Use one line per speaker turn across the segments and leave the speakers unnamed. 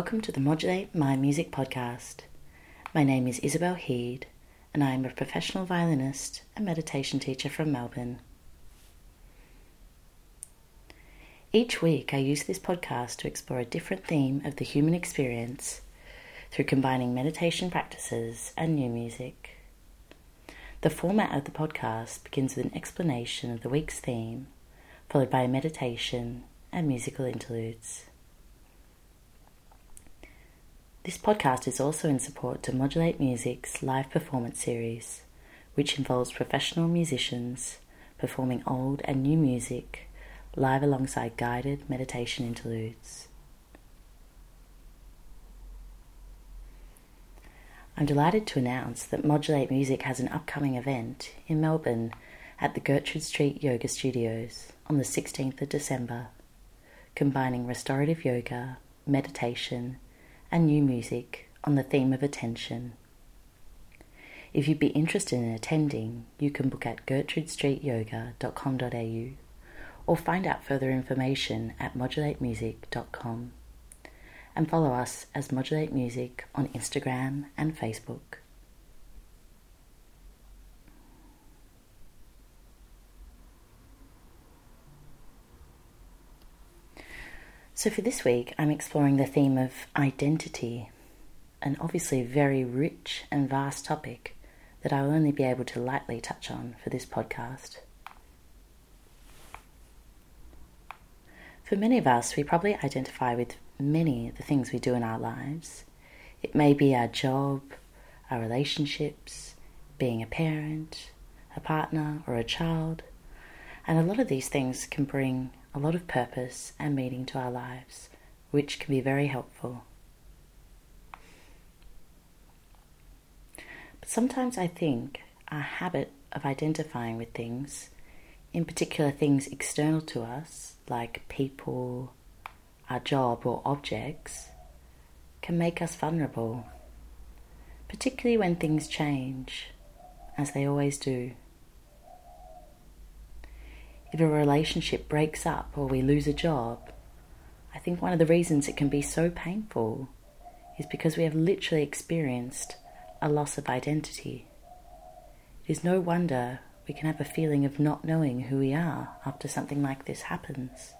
Welcome to the Modulate My Music podcast. My name is Isabel Heed, and I am a professional violinist and meditation teacher from Melbourne. Each week, I use this podcast to explore a different theme of the human experience through combining meditation practices and new music. The format of the podcast begins with an explanation of the week's theme, followed by a meditation and musical interludes. This podcast is also in support to Modulate Music's live performance series, which involves professional musicians performing old and new music live alongside guided meditation interludes. I'm delighted to announce that Modulate Music has an upcoming event in Melbourne at the Gertrude Street Yoga Studios on the 16th of December, combining restorative yoga, meditation, and new music on the theme of attention. If you'd be interested in attending, you can book at gertrudestreetyoga.com.au or find out further information at modulatemusic.com and follow us as Modulate Music on Instagram and Facebook. So, for this week, I'm exploring the theme of identity, an obviously very rich and vast topic that I will only be able to lightly touch on for this podcast. For many of us, we probably identify with many of the things we do in our lives. It may be our job, our relationships, being a parent, a partner, or a child. And a lot of these things can bring a lot of purpose and meaning to our lives, which can be very helpful. But sometimes I think our habit of identifying with things, in particular things external to us, like people, our job, or objects, can make us vulnerable, particularly when things change, as they always do. If a relationship breaks up or we lose a job, I think one of the reasons it can be so painful is because we have literally experienced a loss of identity. It is no wonder we can have a feeling of not knowing who we are after something like this happens.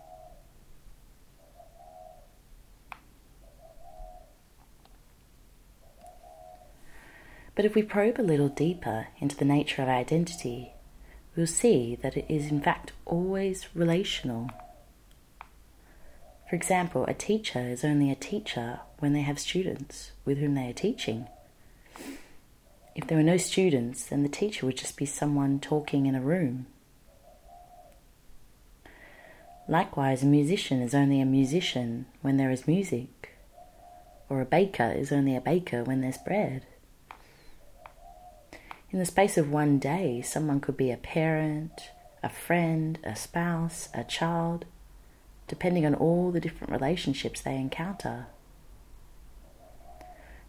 But if we probe a little deeper into the nature of identity, we'll see that it is in fact always relational. For example, a teacher is only a teacher when they have students with whom they are teaching. If there were no students, then the teacher would just be someone talking in a room. Likewise, a musician is only a musician when there is music, or a baker is only a baker when there's bread. In the space of one day, someone could be a parent, a friend, a spouse, a child, depending on all the different relationships they encounter.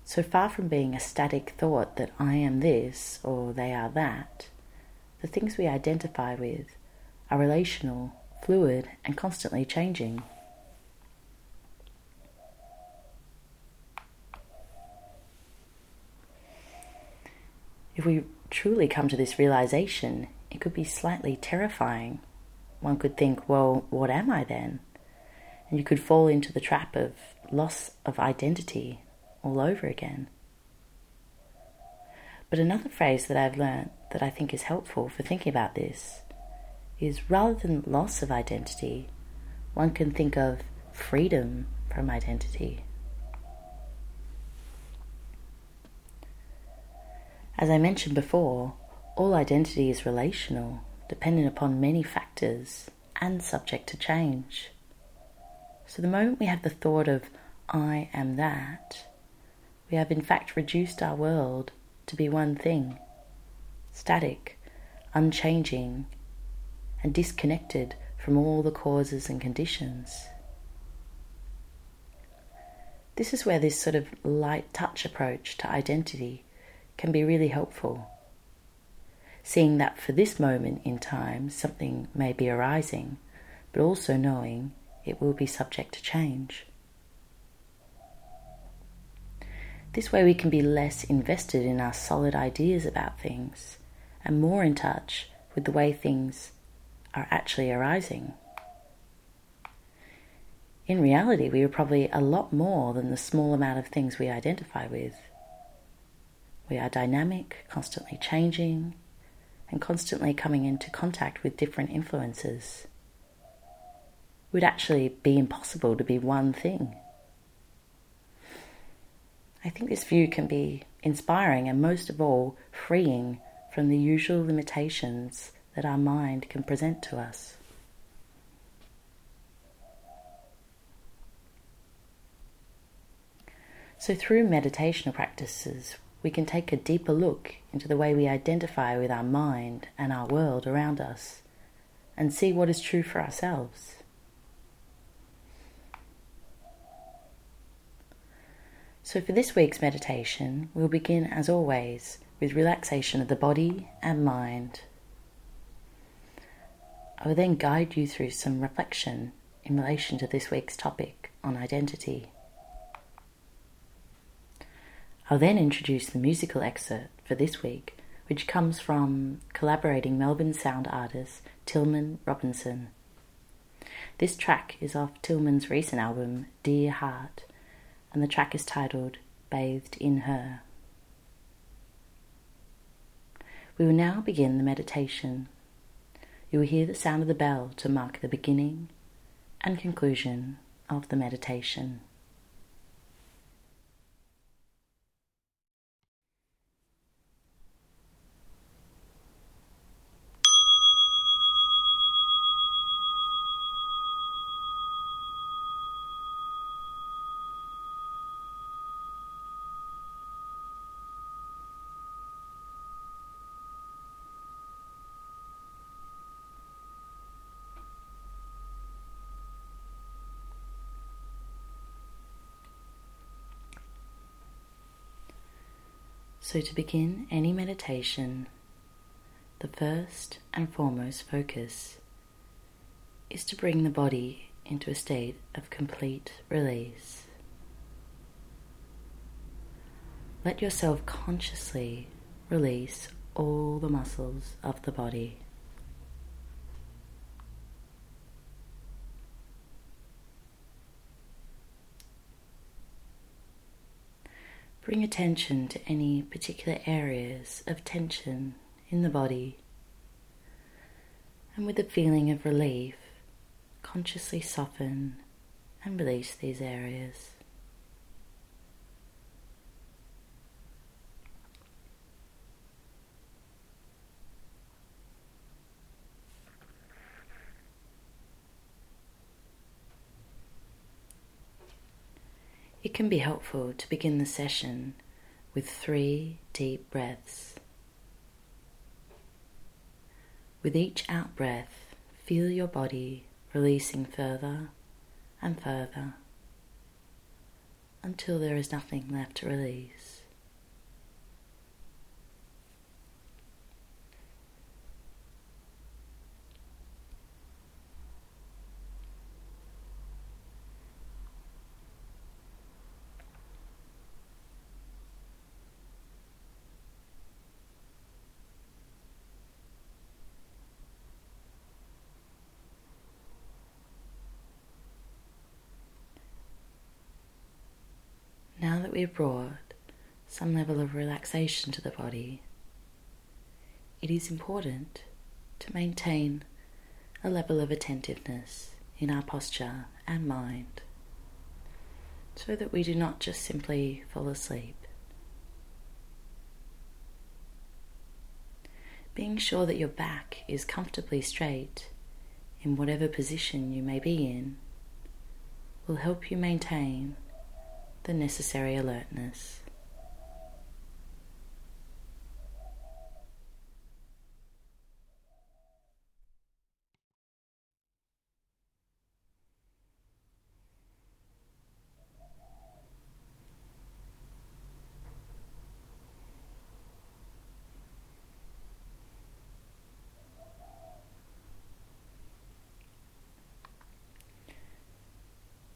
So far from being a static thought that I am this or they are that, the things we identify with are relational, fluid, and constantly changing. If we truly come to this realization, it could be slightly terrifying. One could think, well, what am I then? And you could fall into the trap of loss of identity all over again. But another phrase that I've learnt that I think is helpful for thinking about this is rather than loss of identity, one can think of freedom from identity. As I mentioned before, all identity is relational, dependent upon many factors and subject to change. So the moment we have the thought of, I am that, we have in fact reduced our world to be one thing static, unchanging, and disconnected from all the causes and conditions. This is where this sort of light touch approach to identity can be really helpful. Seeing that for this moment in time something may be arising, but also knowing it will be subject to change. This way, we can be less invested in our solid ideas about things and more in touch with the way things are actually arising. In reality, we are probably a lot more than the small amount of things we identify with. We are dynamic, constantly changing, and constantly coming into contact with different influences. It would actually be impossible to be one thing. I think this view can be inspiring and most of all freeing from the usual limitations that our mind can present to us. So, through meditational practices, we can take a deeper look into the way we identify with our mind and our world around us and see what is true for ourselves. So, for this week's meditation, we'll begin as always with relaxation of the body and mind. I will then guide you through some reflection in relation to this week's topic on identity. I'll then introduce the musical excerpt for this week, which comes from collaborating Melbourne sound artist Tilman Robinson. This track is off Tilman's recent album, Dear Heart and the track is titled Bathed in Her. We will now begin the meditation. You will hear the sound of the bell to mark the beginning and conclusion of the meditation. So, to begin any meditation, the first and foremost focus is to bring the body into a state of complete release. Let yourself consciously release all the muscles of the body. Bring attention to any particular areas of tension in the body. And with a feeling of relief, consciously soften and release these areas. It can be helpful to begin the session with three deep breaths. With each out breath, feel your body releasing further and further until there is nothing left to release. That we've brought some level of relaxation to the body, it is important to maintain a level of attentiveness in our posture and mind so that we do not just simply fall asleep. Being sure that your back is comfortably straight in whatever position you may be in will help you maintain the necessary alertness.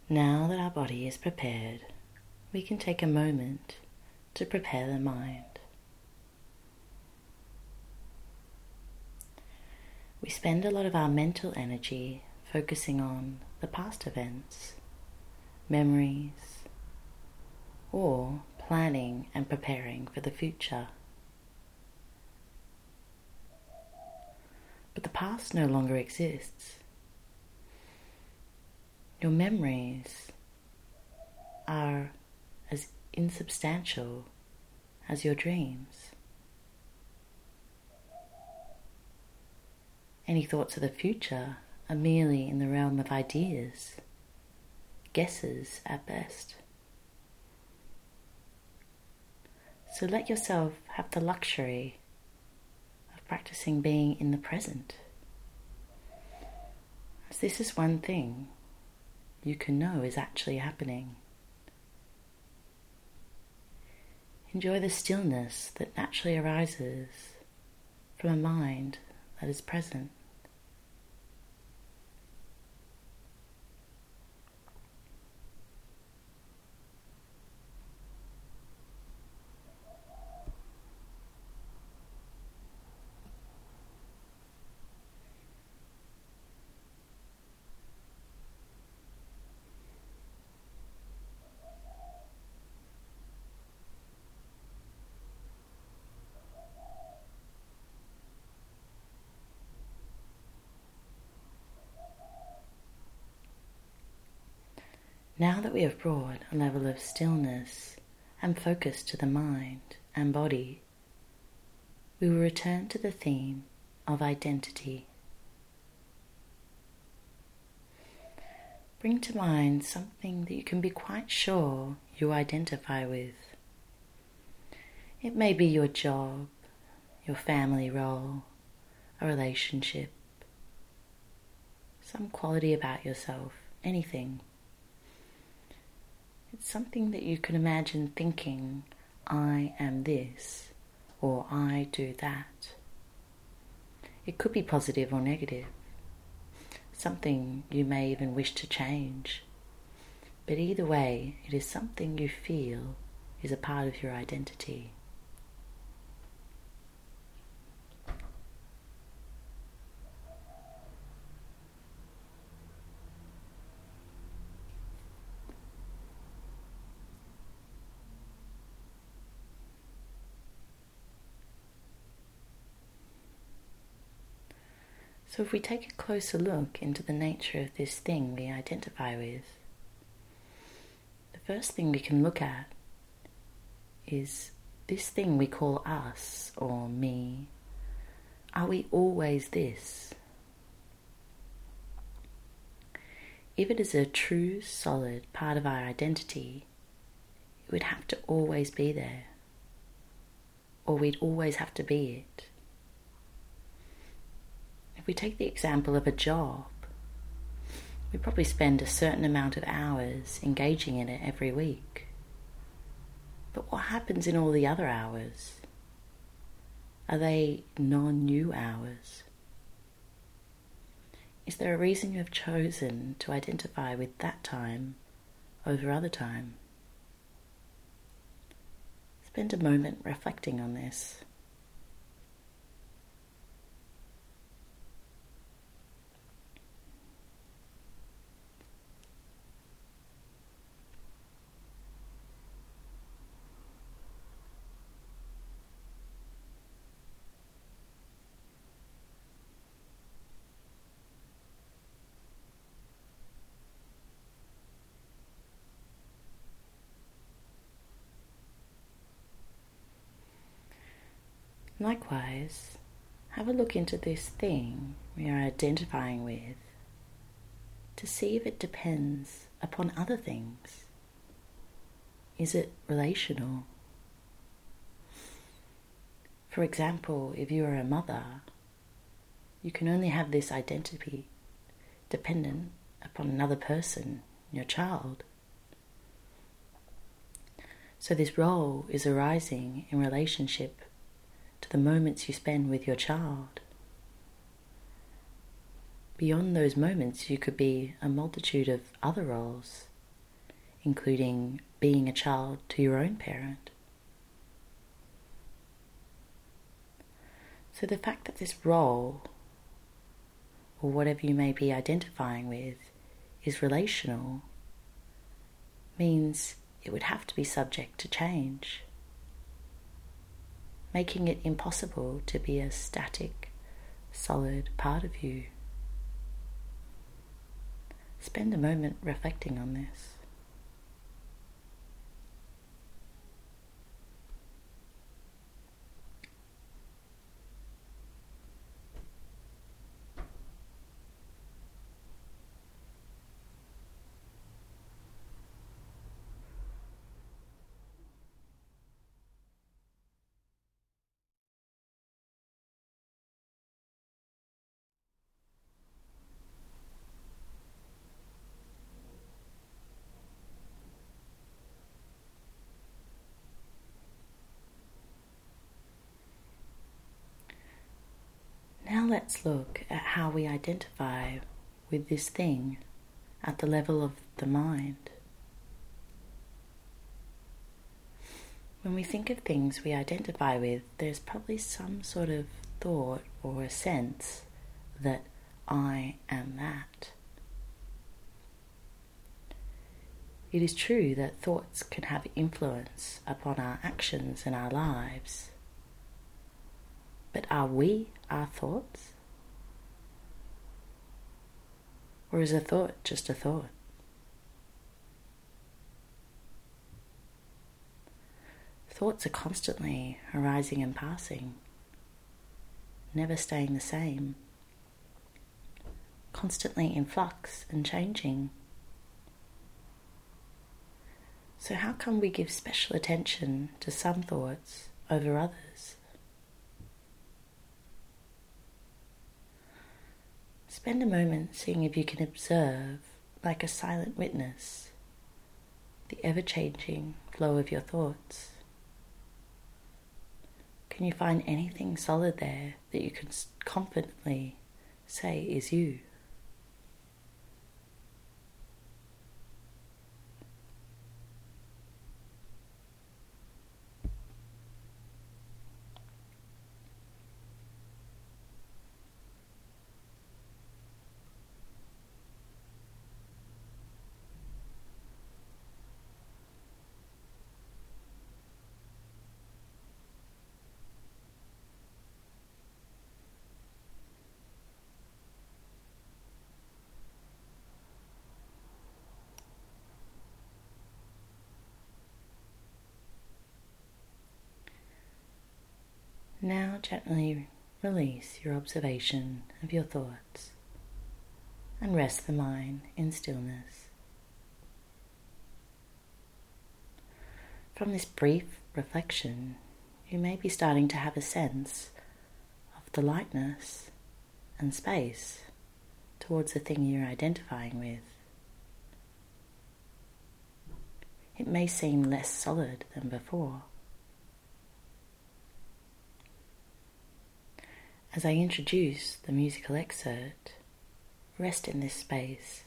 Now that our body is prepared, we can take a moment to prepare the mind. We spend a lot of our mental energy focusing on the past events, memories, or planning and preparing for the future. But the past no longer exists. Your memories are as insubstantial as your dreams. Any thoughts of the future are merely in the realm of ideas, guesses at best. So let yourself have the luxury of practicing being in the present. As this is one thing you can know is actually happening. Enjoy the stillness that naturally arises from a mind that is present. Now that we have brought a level of stillness and focus to the mind and body, we will return to the theme of identity. Bring to mind something that you can be quite sure you identify with. It may be your job, your family role, a relationship, some quality about yourself, anything. It's something that you can imagine thinking, I am this, or I do that. It could be positive or negative, something you may even wish to change. But either way, it is something you feel is a part of your identity. So, if we take a closer look into the nature of this thing we identify with, the first thing we can look at is this thing we call us or me. Are we always this? If it is a true, solid part of our identity, it would have to always be there, or we'd always have to be it. We take the example of a job, we probably spend a certain amount of hours engaging in it every week. But what happens in all the other hours? Are they non new hours? Is there a reason you have chosen to identify with that time over other time? Spend a moment reflecting on this. Likewise, have a look into this thing we are identifying with to see if it depends upon other things. Is it relational? For example, if you are a mother, you can only have this identity dependent upon another person, your child. So, this role is arising in relationship to the moments you spend with your child. Beyond those moments, you could be a multitude of other roles, including being a child to your own parent. So, the fact that this role, or whatever you may be identifying with, is relational means it would have to be subject to change making it impossible to be a static, solid part of you. Spend a moment reflecting on this. Now let's look at how we identify with this thing at the level of the mind. When we think of things we identify with, there's probably some sort of thought or a sense that I am that. It is true that thoughts can have influence upon our actions and our lives. But are we our thoughts? Or is a thought just a thought? Thoughts are constantly arising and passing, never staying the same, constantly in flux and changing. So, how come we give special attention to some thoughts over others? Spend a moment seeing if you can observe, like a silent witness, the ever changing flow of your thoughts. Can you find anything solid there that you can confidently say is you? Now gently release your observation of your thoughts and rest the mind in stillness. From this brief reflection, you may be starting to have a sense of the lightness and space towards the thing you're identifying with. It may seem less solid than before. As I introduce the musical excerpt, rest in this space.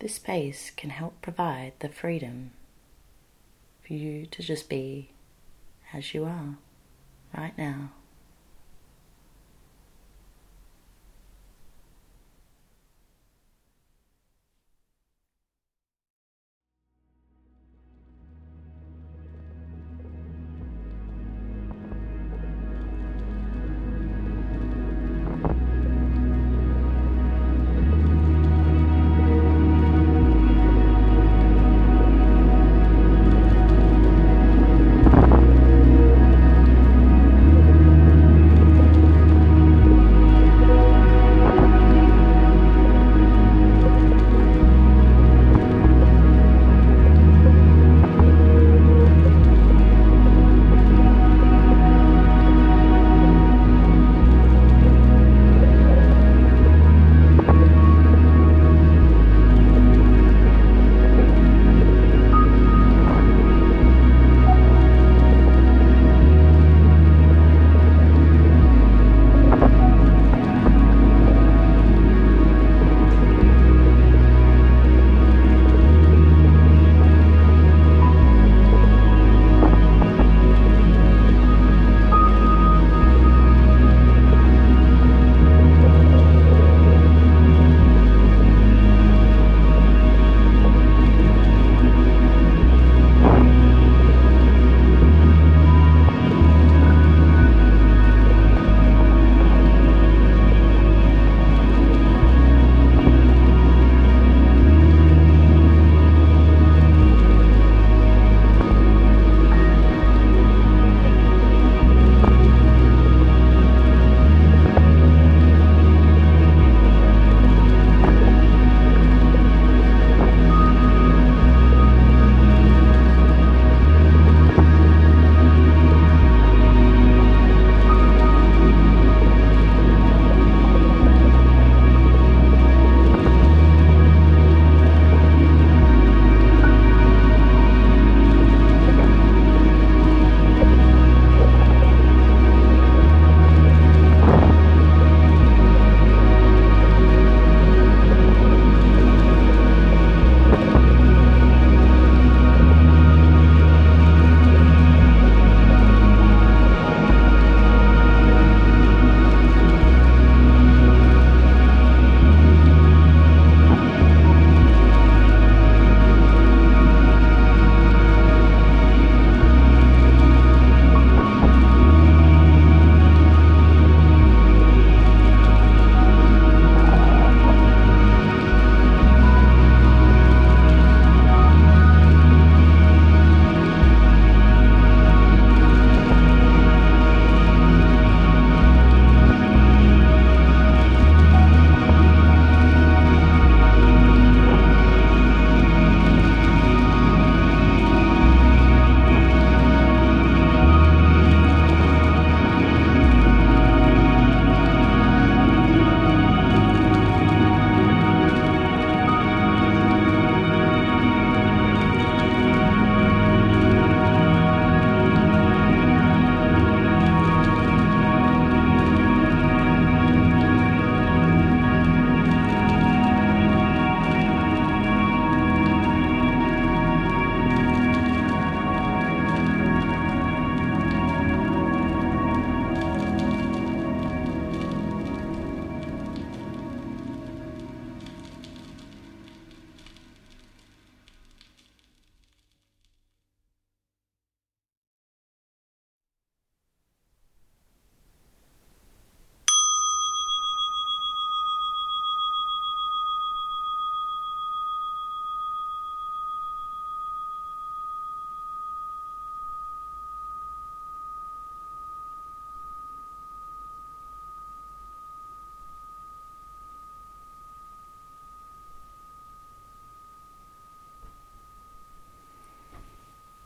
This space can help provide the freedom for you to just be as you are right now.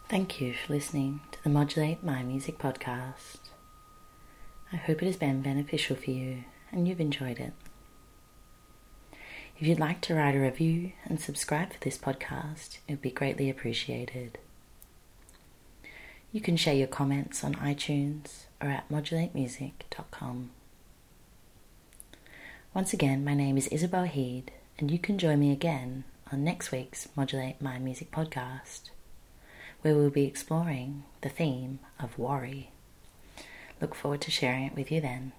Thank you for listening to the Modulate My Music podcast. I hope it has been beneficial for you and you've enjoyed it. If you'd like to write a review and subscribe for this podcast, it would be greatly appreciated. You can share your comments on iTunes or at modulatemusic.com. Once again, my name is Isabel Heed, and you can join me again on next week's Modulate My Music podcast, where we'll be exploring the theme of worry. Look forward to sharing it with you then.